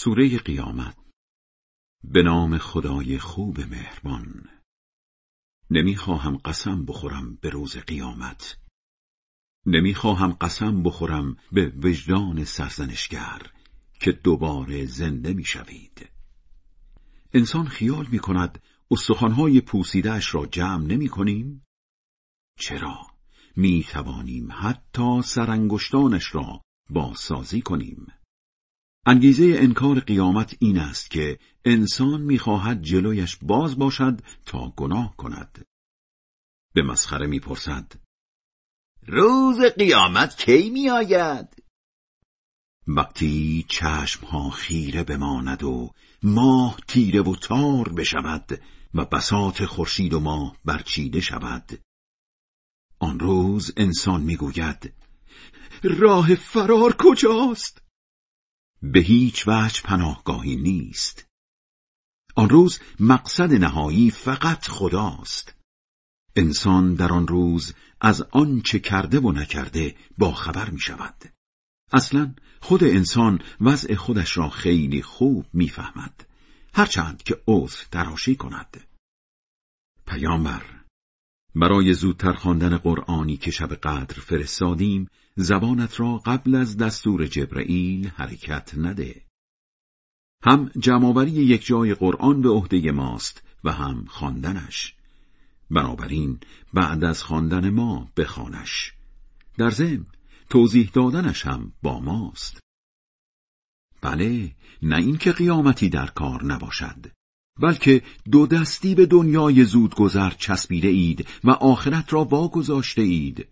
سوره قیامت به نام خدای خوب مهربان نمی‌خواهم قسم بخورم به روز قیامت نمی‌خواهم قسم بخورم به وجدان سرزنشگر که دوباره زنده می‌شوید انسان خیال می کند استخوانهای پوسیدهش را جمع نمی کنیم؟ چرا؟ می توانیم حتی سرانگشتانش را بازسازی کنیم. انگیزه انکار قیامت این است که انسان می‌خواهد جلویش باز باشد تا گناه کند. به مسخره می‌پرسد روز قیامت کی می آید؟ وقتی چشمها خیره بماند و ماه تیره و تار بشود و بساط خورشید و ماه برچیده شود آن روز انسان می‌گوید راه فرار کجاست؟ به هیچ وجه پناهگاهی نیست. آن روز مقصد نهایی فقط خداست. انسان در آن روز از آنچه کرده و نکرده با خبر می شود اصلا خود انسان وضع خودش را خیلی خوب می‌فهمد. هرچند که عذر تراشی کند. پیامبر برای زودتر خواندن قرآنی که شب قدر فرستادیم زبانت را قبل از دستور جبرئیل حرکت نده. هم جمعآوری یک جای قرآن به عهده ماست و هم خواندنش. بنابراین بعد از خواندن ما بخوانش در ضمن توضیح دادنش هم با ماست. بله نه اینکه قیامتی در کار نباشد. بلکه دو دستی به دنیای زودگذر چسبیده اید و آخرت را واگذاشته اید.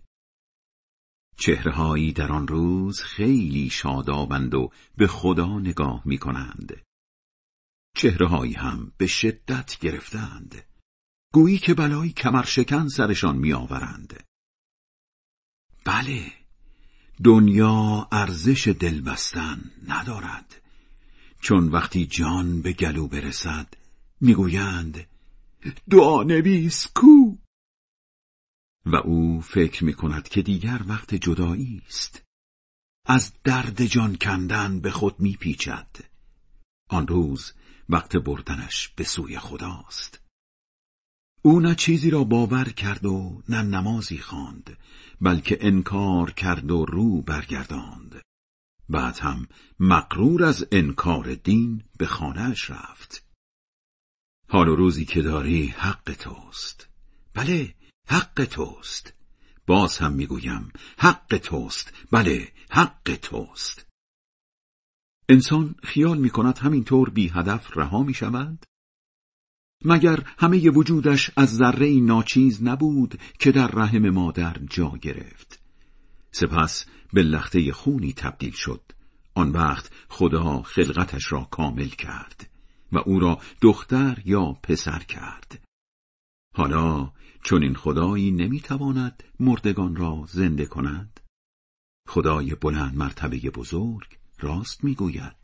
چهرههایی در آن روز خیلی شادابند و به خدا نگاه می کنند چهرههایی هم به شدت گرفتند. گویی که بلایی کمرشکن سرشان می آورند بله دنیا ارزش دل بستن ندارد. چون وقتی جان به گلو برسد می‌گویند دعا نویس کو. و او فکر می کند که دیگر وقت جدایی است. از درد جان کندن به خود میپیچد. آن روز وقت بردنش به سوی خداست. او نه چیزی را باور کرد و نه نمازی خواند بلکه انکار کرد و رو برگرداند. بعد هم مقرور از انکار دین به خانهاش رفت. حال و روزی که داری حق توست. بله حق توست. باز هم می‌گویم حق توست. بله حق توست. انسان خیال می کند همینطور بی هدف رها می شود؟ مگر همه وجودش از ذره ناچیز نبود که در رحم مادر جا گرفت؟ سپس به لخته خونی تبدیل شد. آن وقت خدا خلقتش را کامل کرد. و او را دختر یا پسر کرد. حالا چون این خدایی نمی‌تواند مردگان را زنده کند؟ خدای بلند مرتبه بزرگ راست می‌گوید.